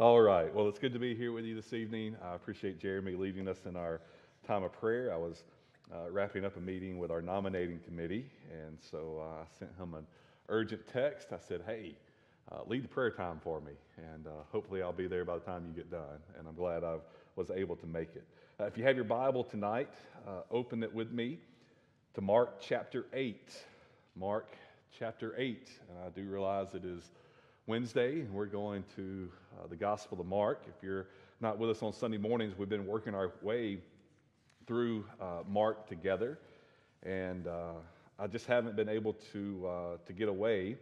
All right. Well, it's good to be here with you this evening. I appreciate Jeremy leading us in our time of prayer. I was uh, wrapping up a meeting with our nominating committee, and so uh, I sent him an urgent text. I said, Hey, uh, lead the prayer time for me, and uh, hopefully I'll be there by the time you get done. And I'm glad I was able to make it. Uh, if you have your Bible tonight, uh, open it with me to Mark chapter 8. Mark chapter 8. And I do realize it is Wednesday, and we're going to uh, the Gospel of Mark. If you're not with us on Sunday mornings, we've been working our way through uh, Mark together, and uh, I just haven't been able to, uh, to get away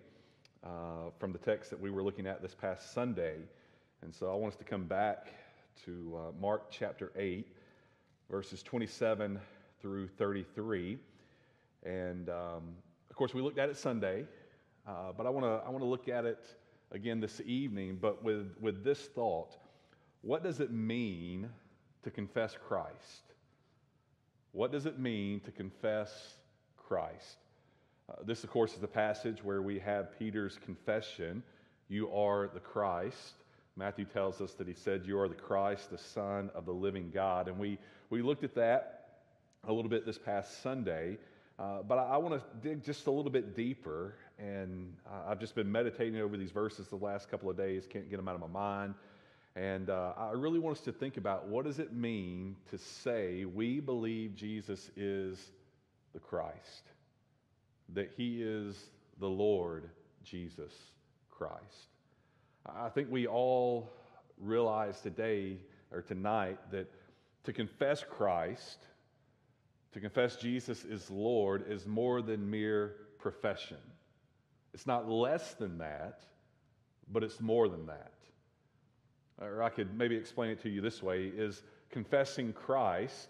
uh, from the text that we were looking at this past Sunday. And so I want us to come back to uh, Mark chapter 8, verses 27 through 33. And um, of course, we looked at it Sunday, but I want to I want to look at it again this evening, but with, with this thought what does it mean to confess Christ? What does it mean to confess Christ? Uh, this, of course, is the passage where we have Peter's confession You are the Christ. Matthew tells us that he said, You are the Christ, the Son of the living God. And we, we looked at that a little bit this past Sunday. Uh, but I, I want to dig just a little bit deeper and uh, I've just been meditating over these verses the last couple of days, can't get them out of my mind. And uh, I really want us to think about what does it mean to say we believe Jesus is the Christ, that he is the Lord Jesus Christ. I think we all realize today or tonight that to confess Christ, to confess Jesus is Lord, is more than mere profession. It's not less than that, but it's more than that. Or I could maybe explain it to you this way is confessing Christ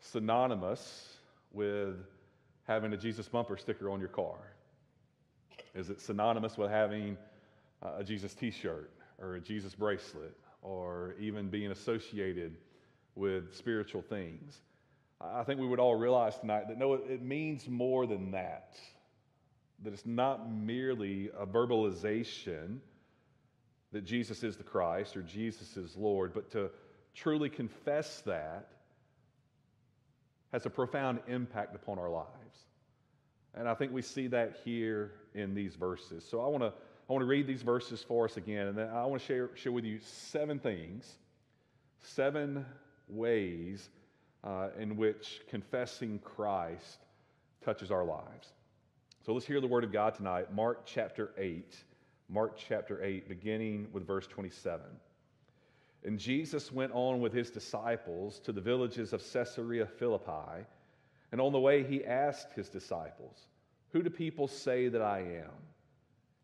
synonymous with having a Jesus bumper sticker on your car? Is it synonymous with having a Jesus t shirt or a Jesus bracelet or even being associated with spiritual things? I think we would all realize tonight that no, it means more than that that it's not merely a verbalization that Jesus is the Christ or Jesus is Lord, but to truly confess that has a profound impact upon our lives. And I think we see that here in these verses. So I want to I want to read these verses for us again, and then I want to share, share with you seven things, seven ways uh, in which confessing Christ touches our lives. So let's hear the word of God tonight. Mark chapter 8. Mark chapter 8, beginning with verse 27. And Jesus went on with his disciples to the villages of Caesarea Philippi. And on the way, he asked his disciples, Who do people say that I am?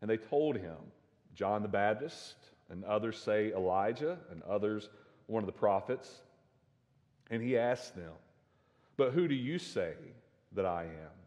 And they told him, John the Baptist, and others say Elijah, and others one of the prophets. And he asked them, But who do you say that I am?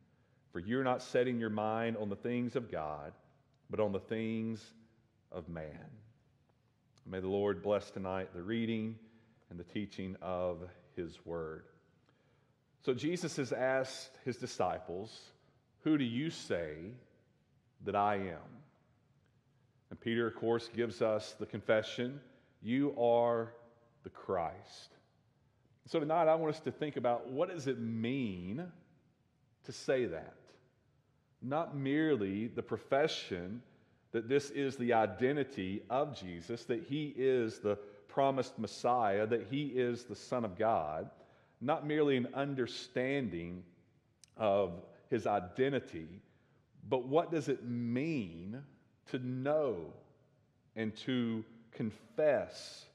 For you're not setting your mind on the things of God, but on the things of man. May the Lord bless tonight the reading and the teaching of his word. So Jesus has asked his disciples, Who do you say that I am? And Peter, of course, gives us the confession You are the Christ. So tonight I want us to think about what does it mean to say that? Not merely the profession that this is the identity of Jesus, that he is the promised Messiah, that he is the Son of God, not merely an understanding of his identity, but what does it mean to know and to confess,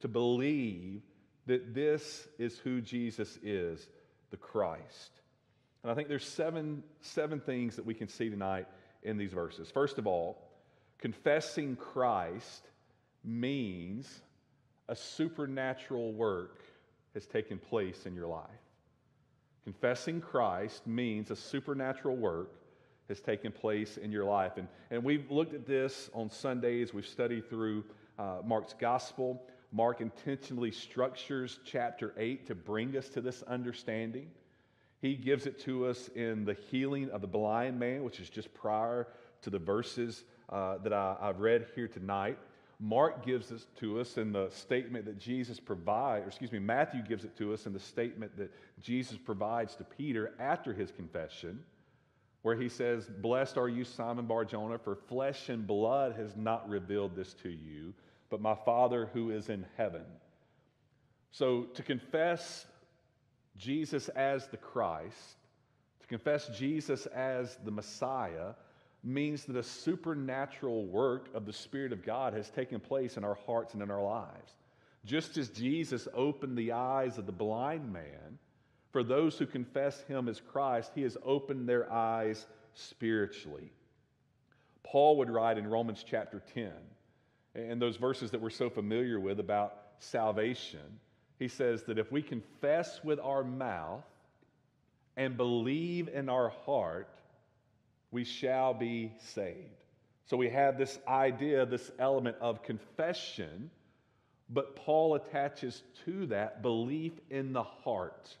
to believe that this is who Jesus is, the Christ? And I think there's seven, seven things that we can see tonight in these verses. First of all, confessing Christ means a supernatural work has taken place in your life. Confessing Christ means a supernatural work has taken place in your life. And, and we've looked at this on Sundays. We've studied through uh, Mark's gospel. Mark intentionally structures chapter 8 to bring us to this understanding. He gives it to us in the healing of the blind man, which is just prior to the verses uh, that I, I've read here tonight. Mark gives it to us in the statement that Jesus provides, or excuse me, Matthew gives it to us in the statement that Jesus provides to Peter after his confession, where he says, Blessed are you, Simon Barjona, for flesh and blood has not revealed this to you, but my Father who is in heaven. So to confess Jesus as the Christ, to confess Jesus as the Messiah, means that a supernatural work of the Spirit of God has taken place in our hearts and in our lives. Just as Jesus opened the eyes of the blind man, for those who confess him as Christ, he has opened their eyes spiritually. Paul would write in Romans chapter 10, and those verses that we're so familiar with about salvation, he says that if we confess with our mouth and believe in our heart, we shall be saved. So we have this idea, this element of confession, but Paul attaches to that belief in the heart.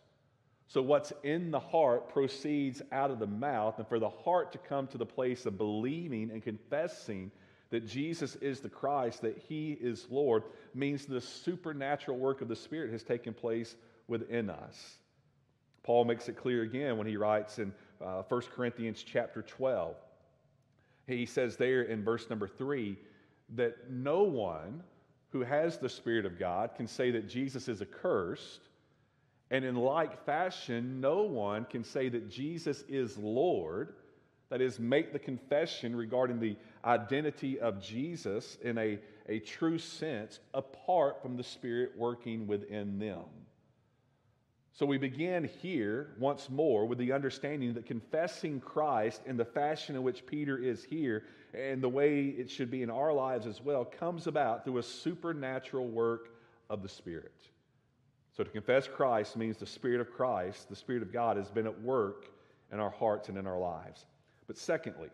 So what's in the heart proceeds out of the mouth, and for the heart to come to the place of believing and confessing that Jesus is the Christ, that he is Lord, means the supernatural work of the Spirit has taken place within us. Paul makes it clear again when he writes in uh, 1 Corinthians chapter 12. He says there in verse number 3 that no one who has the Spirit of God can say that Jesus is accursed. And in like fashion, no one can say that Jesus is Lord. That is, make the confession regarding the identity of Jesus in a, a true sense apart from the Spirit working within them. So we begin here once more with the understanding that confessing Christ in the fashion in which Peter is here and the way it should be in our lives as well comes about through a supernatural work of the Spirit. So to confess Christ means the Spirit of Christ, the Spirit of God, has been at work in our hearts and in our lives. But secondly,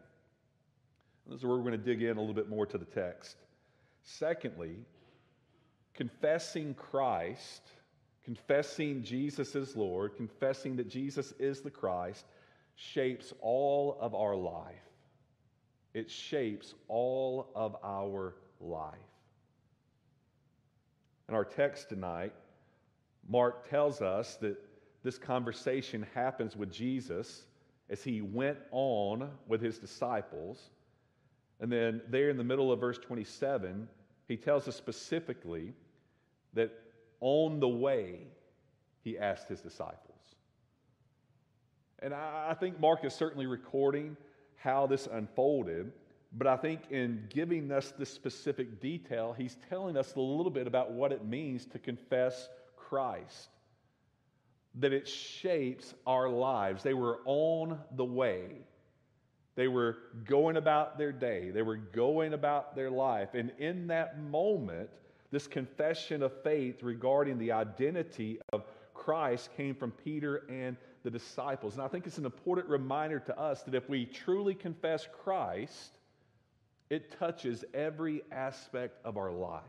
this is where we're going to dig in a little bit more to the text. Secondly, confessing Christ confessing Jesus is Lord, confessing that Jesus is the Christ, shapes all of our life. It shapes all of our life. In our text tonight, Mark tells us that this conversation happens with Jesus as he went on with his disciples. And then, there in the middle of verse 27, he tells us specifically that on the way, he asked his disciples. And I, think Mark is certainly recording how this unfolded, but I think in giving us this specific detail, he's telling us a little bit about what it means to confess Christ. That it shapes our lives. They were on the way. They were going about their day. They were going about their life. And in that moment, this confession of faith regarding the identity of Christ came from Peter and the disciples. And I think it's an important reminder to us that if we truly confess Christ, it touches every aspect of our life.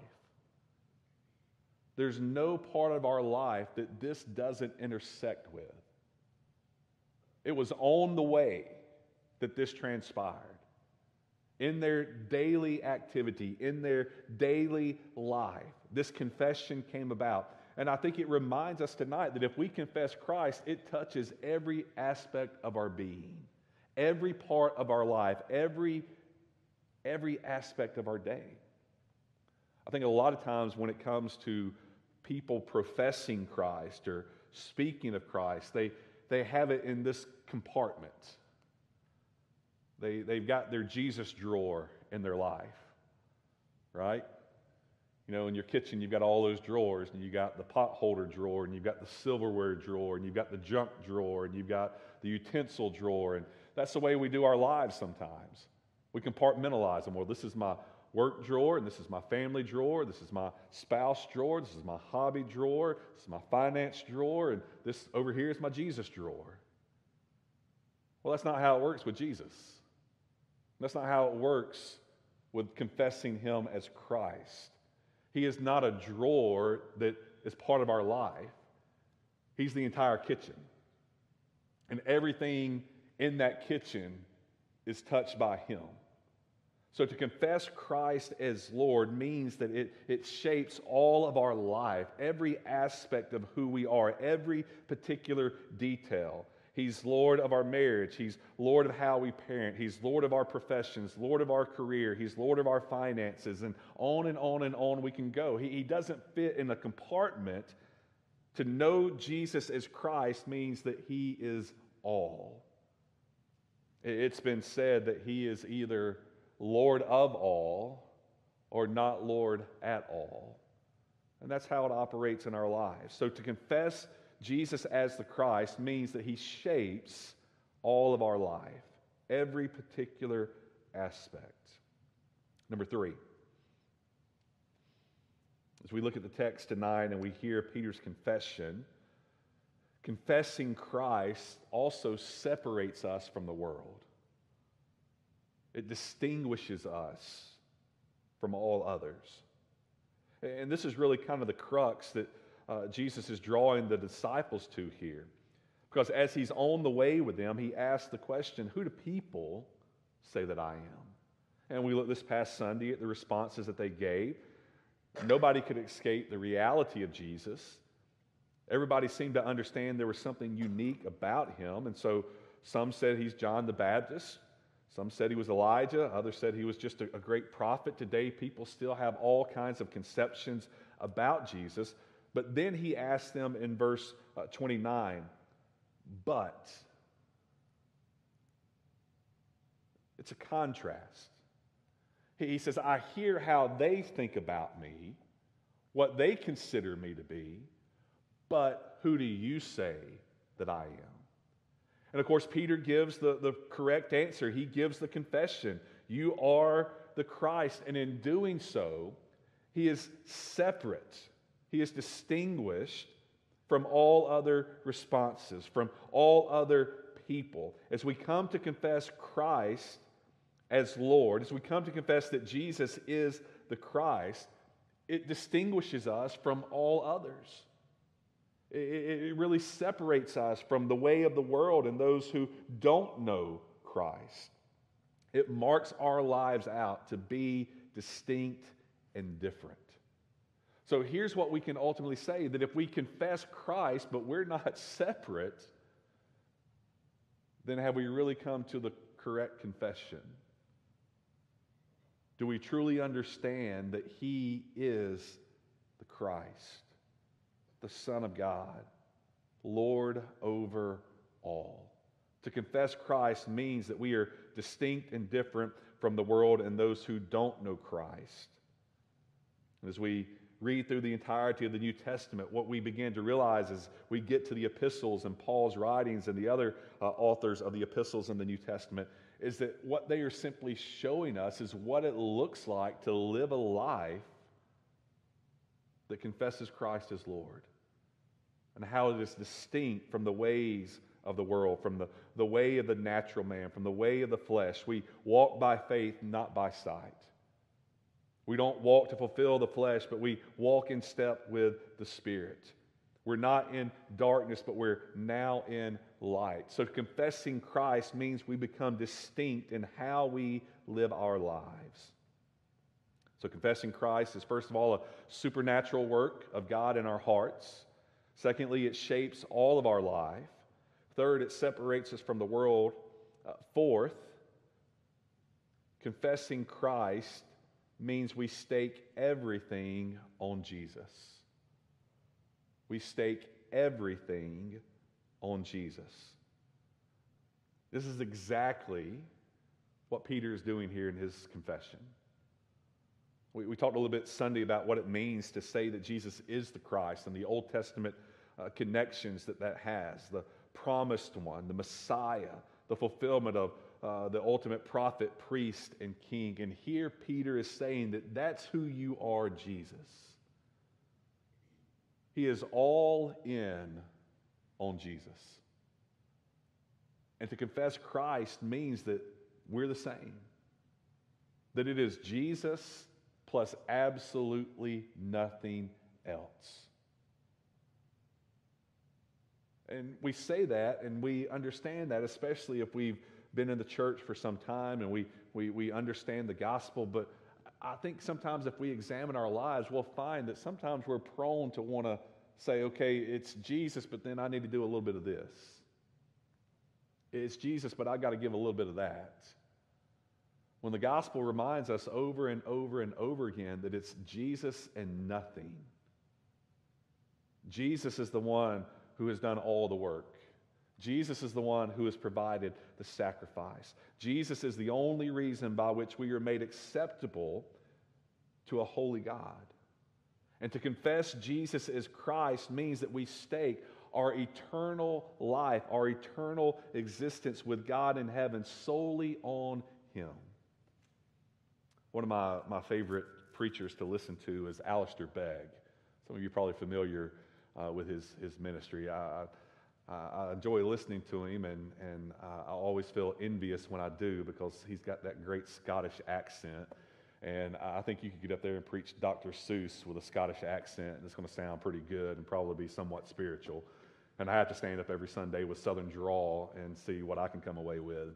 There's no part of our life that this doesn't intersect with. It was on the way that this transpired in their daily activity, in their daily life. This confession came about. And I think it reminds us tonight that if we confess Christ, it touches every aspect of our being, every part of our life, every, every aspect of our day. I think a lot of times when it comes to people professing Christ or speaking of Christ, they, they have it in this compartment. They, they've got their Jesus drawer in their life, right? You know, in your kitchen, you've got all those drawers, and you've got the pot holder drawer, and you've got the silverware drawer, and you've got the junk drawer, and you've got the utensil drawer. And that's the way we do our lives sometimes. We compartmentalize them. Well, this is my work drawer, and this is my family drawer, this is my spouse drawer, this is my hobby drawer, this is my finance drawer, and this over here is my Jesus drawer. Well, that's not how it works with Jesus. That's not how it works with confessing Him as Christ. He is not a drawer that is part of our life, He's the entire kitchen. And everything in that kitchen is touched by Him. So to confess Christ as Lord means that it, it shapes all of our life, every aspect of who we are, every particular detail. He's Lord of our marriage. He's Lord of how we parent. He's Lord of our professions, Lord of our career. He's Lord of our finances, and on and on and on we can go. He, he doesn't fit in a compartment. To know Jesus as Christ means that He is all. It's been said that He is either Lord of all or not Lord at all. And that's how it operates in our lives. So to confess Jesus as the Christ means that he shapes all of our life, every particular aspect. Number three, as we look at the text tonight and we hear Peter's confession, confessing Christ also separates us from the world. It distinguishes us from all others. And this is really kind of the crux that uh, Jesus is drawing the disciples to here. Because as he's on the way with them, he asks the question Who do people say that I am? And we looked this past Sunday at the responses that they gave. Nobody could escape the reality of Jesus. Everybody seemed to understand there was something unique about him. And so some said he's John the Baptist. Some said he was Elijah. Others said he was just a, a great prophet. Today, people still have all kinds of conceptions about Jesus. But then he asks them in verse uh, 29, but. It's a contrast. He says, I hear how they think about me, what they consider me to be, but who do you say that I am? And of course, Peter gives the, the correct answer. He gives the confession You are the Christ. And in doing so, he is separate he is distinguished from all other responses, from all other people. As we come to confess Christ as Lord, as we come to confess that Jesus is the Christ, it distinguishes us from all others. It, really separates us from the way of the world and those who don't know Christ. It marks our lives out to be distinct and different. So here's what we can ultimately say that if we confess Christ, but we're not separate, then have we really come to the correct confession? Do we truly understand that He is the Christ, the Son of God, Lord over all? To confess Christ means that we are distinct and different from the world and those who don't know Christ. As we read through the entirety of the New Testament, what we begin to realize is we get to the epistles and Paul's writings and the other uh, authors of the epistles in the New Testament, is that what they are simply showing us is what it looks like to live a life that confesses Christ as Lord and how it is distinct from the ways of the world, from the, the way of the natural man, from the way of the flesh. We walk by faith, not by sight. We don't walk to fulfill the flesh, but we walk in step with the Spirit. We're not in darkness, but we're now in light. So confessing Christ means we become distinct in how we live our lives. So confessing Christ is, first of all, a supernatural work of God in our hearts. Secondly, it shapes all of our life. Third, it separates us from the world. Uh, fourth, confessing Christ means we stake everything on Jesus. We stake everything on Jesus. This is exactly what Peter is doing here in his confession. We, we talked a little bit Sunday about what it means to say that Jesus is the Christ and the Old Testament uh, connections that that has the promised one, the Messiah, the fulfillment of uh, the ultimate prophet, priest, and king. And here Peter is saying that that's who you are, Jesus. He is all in on Jesus. And to confess Christ means that we're the same. That it is Jesus plus absolutely nothing else. And we say that and we understand that, especially if we've been in the church for some time and we, we, we understand the gospel. But I think sometimes if we examine our lives, we'll find that sometimes we're prone to want to say, okay, it's Jesus, but then I need to do a little bit of this. It's Jesus, but I got to give a little bit of that. When the gospel reminds us over and over and over again that it's Jesus and nothing. Jesus is the one who has done all the work. Jesus is the one who has provided the sacrifice. Jesus is the only reason by which we are made acceptable to a holy God. And to confess Jesus as Christ means that we stake our eternal life, our eternal existence with God in heaven solely on Him. One of my, my favorite preachers to listen to is Alistair Begg. Some of you probably familiar uh, with his, his ministry. I, I, I, enjoy listening to him, and, and uh, I always feel envious when I do because he's got that great Scottish accent. And I think you could get up there and preach Dr. Seuss with a Scottish accent, and it's going to sound pretty good and probably be somewhat spiritual. And I have to stand up every Sunday with Southern drawl and see what I can come away with.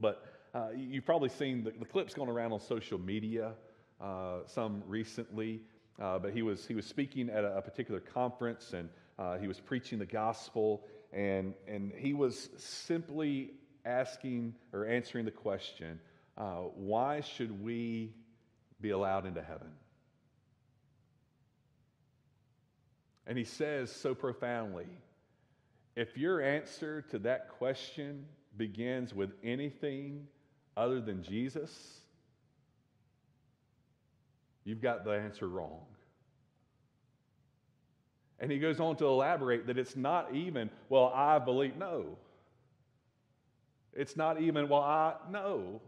But uh, you've probably seen the, the, clips going around on social media, uh, some recently. Uh, but he was, he was speaking at a, a particular conference and uh, he was preaching the gospel. And, and he was simply asking or answering the question uh, why should we be allowed into heaven? And he says so profoundly if your answer to that question begins with anything other than Jesus, you've got the answer wrong. And he goes on to elaborate that it's not even, well, I believe. No. It's not even, well, I know.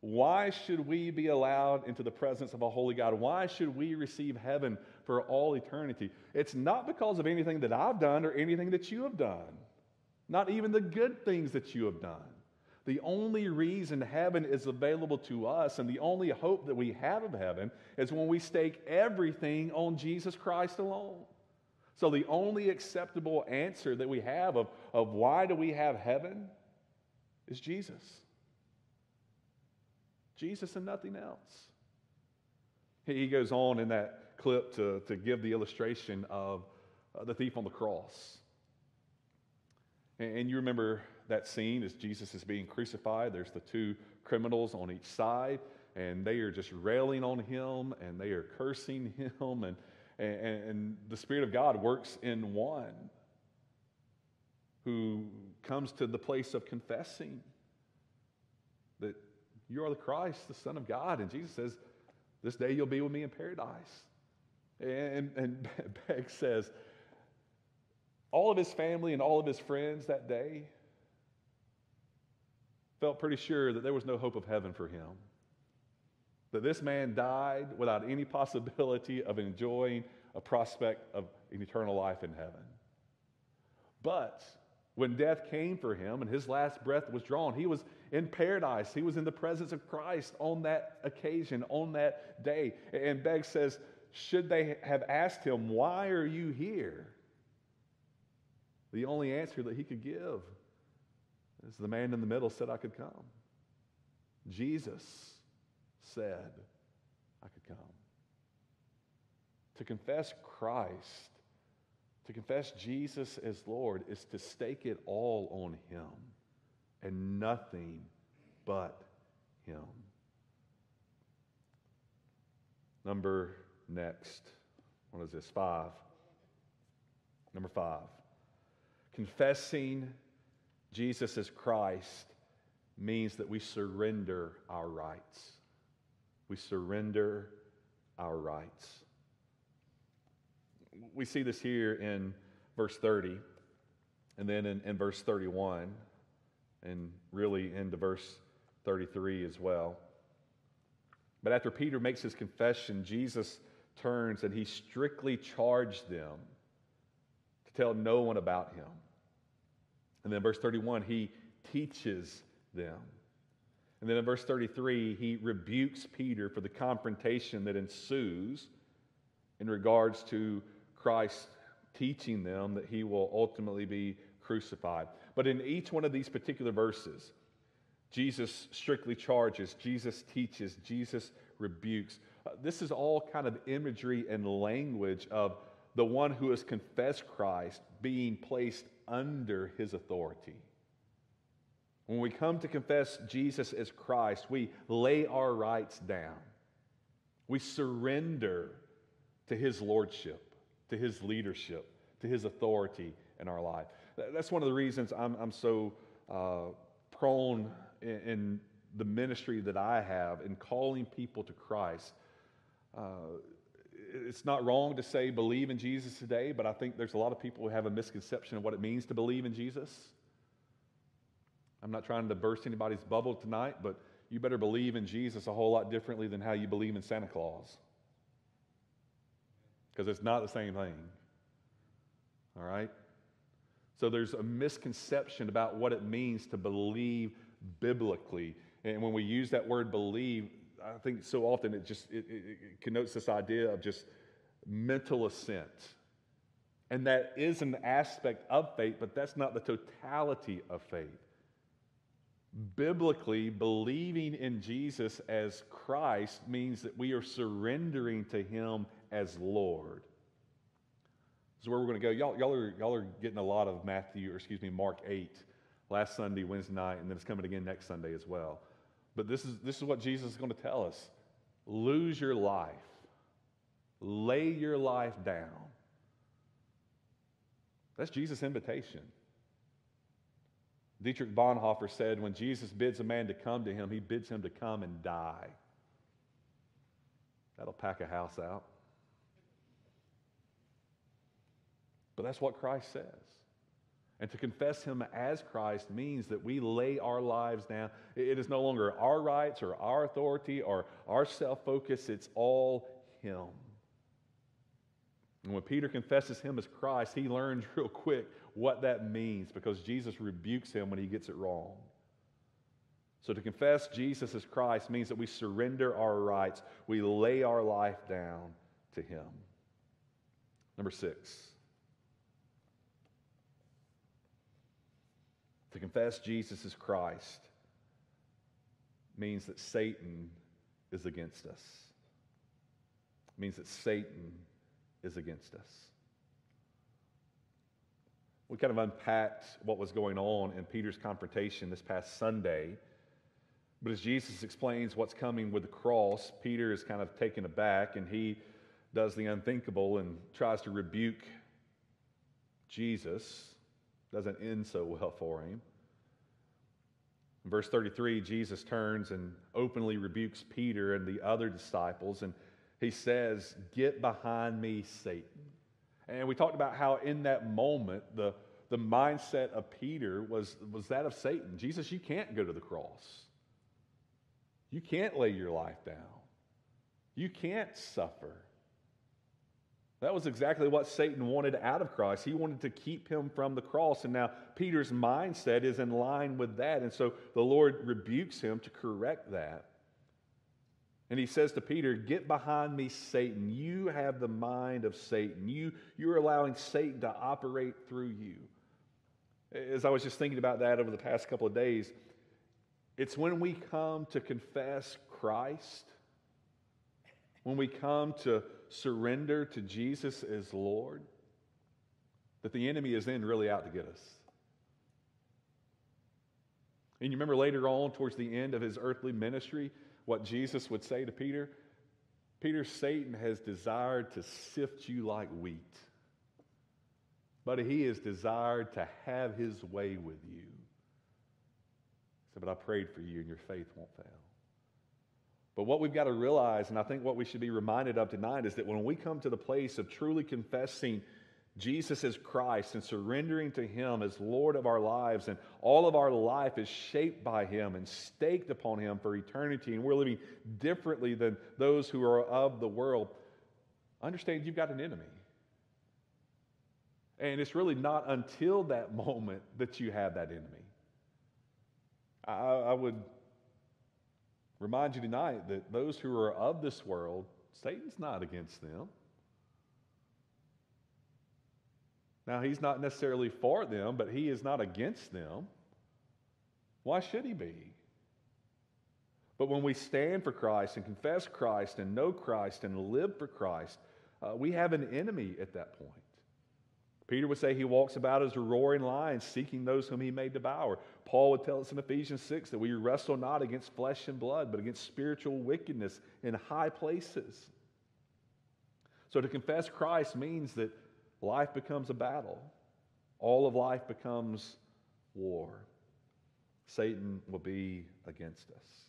Why should we be allowed into the presence of a holy God? Why should we receive heaven for all eternity? It's not because of anything that I've done or anything that you have done, not even the good things that you have done. The only reason heaven is available to us and the only hope that we have of heaven is when we stake everything on Jesus Christ alone. So, the only acceptable answer that we have of, of why do we have heaven is Jesus. Jesus and nothing else. He goes on in that clip to, to give the illustration of uh, the thief on the cross. And, and you remember that scene as Jesus is being crucified. There's the two criminals on each side, and they are just railing on him and they are cursing him. And, and, and the Spirit of God works in one who comes to the place of confessing that you are the Christ, the Son of God. And Jesus says, This day you'll be with me in paradise. And, and Begg says, all of his family and all of his friends that day felt pretty sure that there was no hope of heaven for him. That this man died without any possibility of enjoying a prospect of an eternal life in heaven. But when death came for him and his last breath was drawn, he was in paradise. He was in the presence of Christ on that occasion, on that day. And Begg says, Should they have asked him, Why are you here? The only answer that he could give is the man in the middle said, I could come. Jesus said, I could come. To confess Christ, to confess Jesus as Lord, is to stake it all on Him and nothing but Him. Number next, what is this? Five. Number five. Confessing Jesus as Christ means that we surrender our rights. We surrender our rights. We see this here in verse 30 and then in, in verse 31. and really into verse 33 as well. But after Peter makes his confession, Jesus turns and he strictly charged them to tell no one about him. And then verse 31, he teaches them. And then in verse 33, he rebukes Peter for the confrontation that ensues in regards to Christ teaching them that he will ultimately be crucified. But in each one of these particular verses, Jesus strictly charges, Jesus teaches, Jesus rebukes. Uh, this is all kind of imagery and language of the one who has confessed Christ being placed under his authority. When we come to confess Jesus as Christ, we lay our rights down. We surrender to his lordship, to his leadership, to his authority in our life. That's one of the reasons I'm, I'm so uh, prone in, in, the ministry that I have in calling people to Christ. Uh, it's not wrong to say believe in Jesus today, but I think there's a lot of people who have a misconception of what it means to believe in Jesus. I'm not trying to burst anybody's bubble tonight, but you better believe in Jesus a whole lot differently than how you believe in Santa Claus. Because it's not the same thing. All right? So there's a misconception about what it means to believe biblically. And when we use that word believe, I think so often it just it, it, it connotes this idea of just mental assent. And that is an aspect of faith, but that's not the totality of faith. Biblically, believing in Jesus as Christ means that we are surrendering to Him as Lord. This is where we're going to go. Y'all, y'all, are, y'all are getting a lot of Matthew, or excuse me, Mark 8 last Sunday, Wednesday night, and then it's coming again next Sunday as well. But this is, this is what Jesus is going to tell us lose your life, lay your life down. That's Jesus' invitation. Dietrich Bonhoeffer said, when Jesus bids a man to come to him, he bids him to come and die. That'll pack a house out. But that's what Christ says. And to confess him as Christ means that we lay our lives down. It is no longer our rights or our authority or our self focus, it's all him. And when Peter confesses him as Christ, he learns real quick what that means because Jesus rebukes him when he gets it wrong. So to confess Jesus as Christ means that we surrender our rights, we lay our life down to him. Number six. To confess Jesus is Christ means that Satan is against us. It means that Satan is against us. We kind of unpacked what was going on in Peter's confrontation this past Sunday. But as Jesus explains what's coming with the cross, Peter is kind of taken aback and he does the unthinkable and tries to rebuke Jesus. Doesn't end so well for him. Verse 33, Jesus turns and openly rebukes Peter and the other disciples, and he says, Get behind me, Satan. And we talked about how in that moment, the, the mindset of Peter was, was that of Satan. Jesus, you can't go to the cross. You can't lay your life down. You can't suffer. That was exactly what Satan wanted out of Christ. He wanted to keep him from the cross. And now Peter's mindset is in line with that. And so the Lord rebukes him to correct that. And he says to Peter, Get behind me, Satan. You have the mind of Satan. You, you're allowing Satan to operate through you. As I was just thinking about that over the past couple of days, it's when we come to confess Christ, when we come to surrender to Jesus as Lord, that the enemy is then really out to get us. And you remember later on, towards the end of his earthly ministry, what Jesus would say to Peter? Peter, Satan has desired to sift you like wheat, but he has desired to have his way with you. He said, But I prayed for you, and your faith won't fail. But what we've got to realize, and I think what we should be reminded of tonight, is that when we come to the place of truly confessing Jesus as Christ and surrendering to Him as Lord of our lives, and all of our life is shaped by Him and staked upon Him for eternity, and we're living differently than those who are of the world, understand you've got an enemy. And it's really not until that moment that you have that enemy. I, I would remind you tonight that those who are of this world, Satan's not against them. Now, he's not necessarily for them, but he is not against them. Why should he be? But when we stand for Christ and confess Christ and know Christ and live for Christ, uh, we have an enemy at that point. Peter would say he walks about as a roaring lion, seeking those whom he may devour. Paul would tell us in Ephesians 6 that we wrestle not against flesh and blood, but against spiritual wickedness in high places. So to confess Christ means that life becomes a battle, all of life becomes war. Satan will be against us.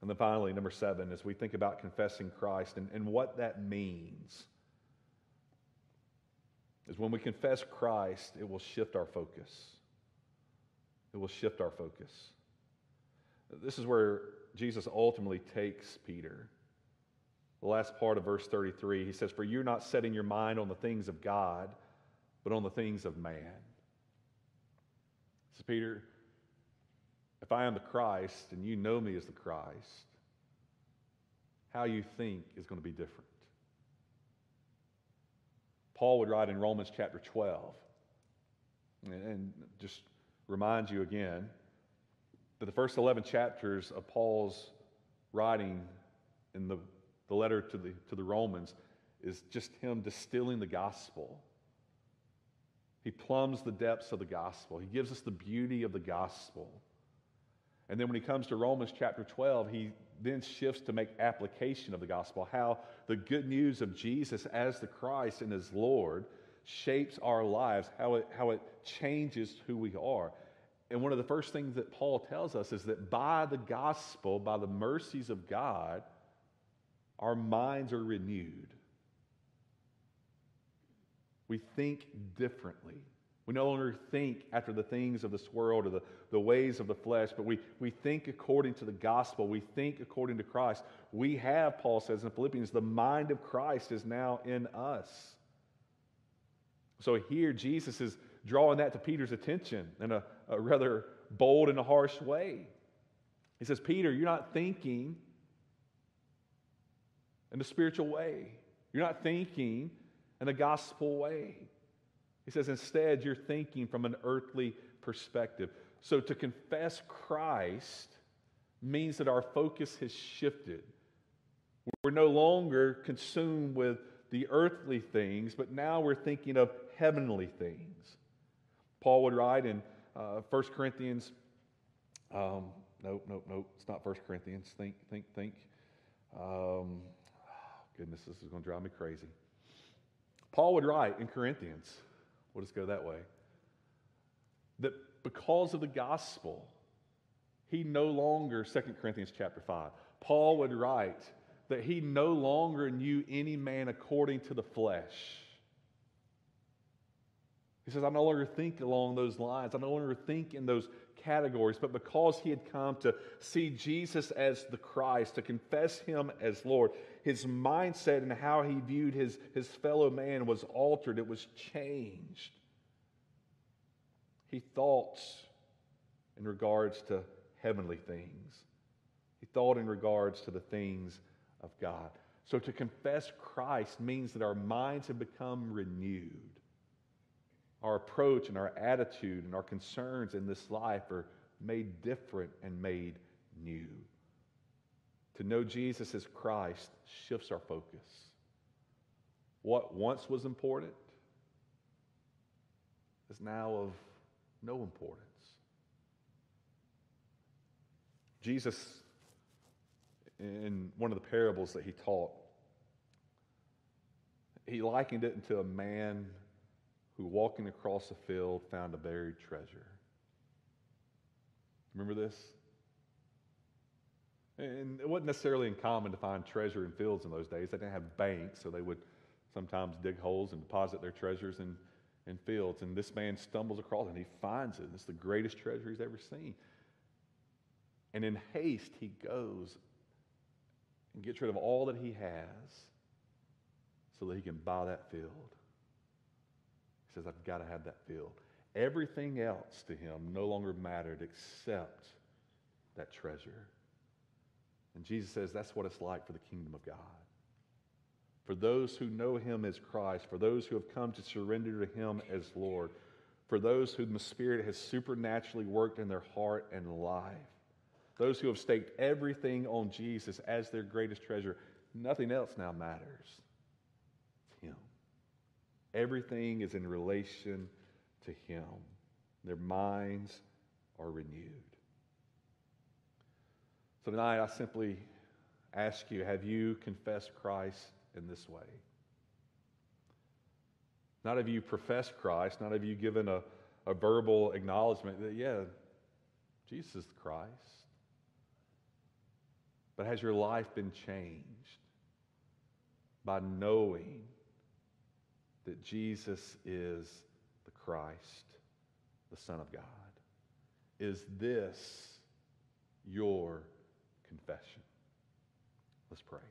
And then finally, number seven, as we think about confessing Christ and, and what that means, is when we confess Christ, it will shift our focus. It will shift our focus. This is where Jesus ultimately takes Peter. The last part of verse 33, he says, For you're not setting your mind on the things of God, but on the things of man. So, Peter, if I am the Christ and you know me as the Christ, how you think is going to be different. Paul would write in Romans chapter 12, and just remind you again that the first 11 chapters of Paul's writing in the, the letter to the, to the Romans is just him distilling the gospel. He plumbs the depths of the gospel, he gives us the beauty of the gospel. And then when he comes to Romans chapter 12, he then shifts to make application of the gospel, how the good news of Jesus as the Christ and as Lord shapes our lives, how it, how it changes who we are. And one of the first things that Paul tells us is that by the gospel, by the mercies of God, our minds are renewed. We think differently. We no longer think after the things of this world or the, the ways of the flesh, but we, we think according to the gospel. We think according to Christ. We have, Paul says in Philippians, the mind of Christ is now in us. So here, Jesus is drawing that to Peter's attention in a, a rather bold and a harsh way. He says, Peter, you're not thinking in the spiritual way, you're not thinking in the gospel way. He says, instead, you're thinking from an earthly perspective. So to confess Christ means that our focus has shifted. We're no longer consumed with the earthly things, but now we're thinking of heavenly things. Paul would write in uh, 1 Corinthians, um, nope, nope, nope, it's not 1 Corinthians. Think, think, think. Um, goodness, this is going to drive me crazy. Paul would write in Corinthians, We'll just go that way. That because of the gospel, he no longer, 2 Corinthians chapter 5, Paul would write that he no longer knew any man according to the flesh. He says, I no longer think along those lines. I no longer think in those categories, but because he had come to see Jesus as the Christ, to confess him as Lord, his mindset and how he viewed his, his fellow man was altered, it was changed. He thought in regards to heavenly things, he thought in regards to the things of God. So to confess Christ means that our minds have become renewed. Our approach and our attitude and our concerns in this life are made different and made new. To know Jesus as Christ shifts our focus. What once was important is now of no importance. Jesus, in one of the parables that he taught, he likened it into a man who, walking across a field, found a buried treasure. Remember this? And it wasn't necessarily uncommon to find treasure in fields in those days. They didn't have banks, so they would sometimes dig holes and deposit their treasures in, in fields. And this man stumbles across and he finds it. It's the greatest treasure he's ever seen. And in haste, he goes and gets rid of all that he has so that he can buy that field. Says, I've got to have that field. Everything else to him no longer mattered except that treasure. And Jesus says that's what it's like for the kingdom of God. For those who know him as Christ, for those who have come to surrender to him as Lord, for those whom the Spirit has supernaturally worked in their heart and life, those who have staked everything on Jesus as their greatest treasure, nothing else now matters. Everything is in relation to him. Their minds are renewed. So tonight, I simply ask you have you confessed Christ in this way? Not have you professed Christ, not have you given a, a verbal acknowledgement that, yeah, Jesus is Christ. But has your life been changed by knowing that Jesus is the Christ, the Son of God? Is this your confession? Let's pray.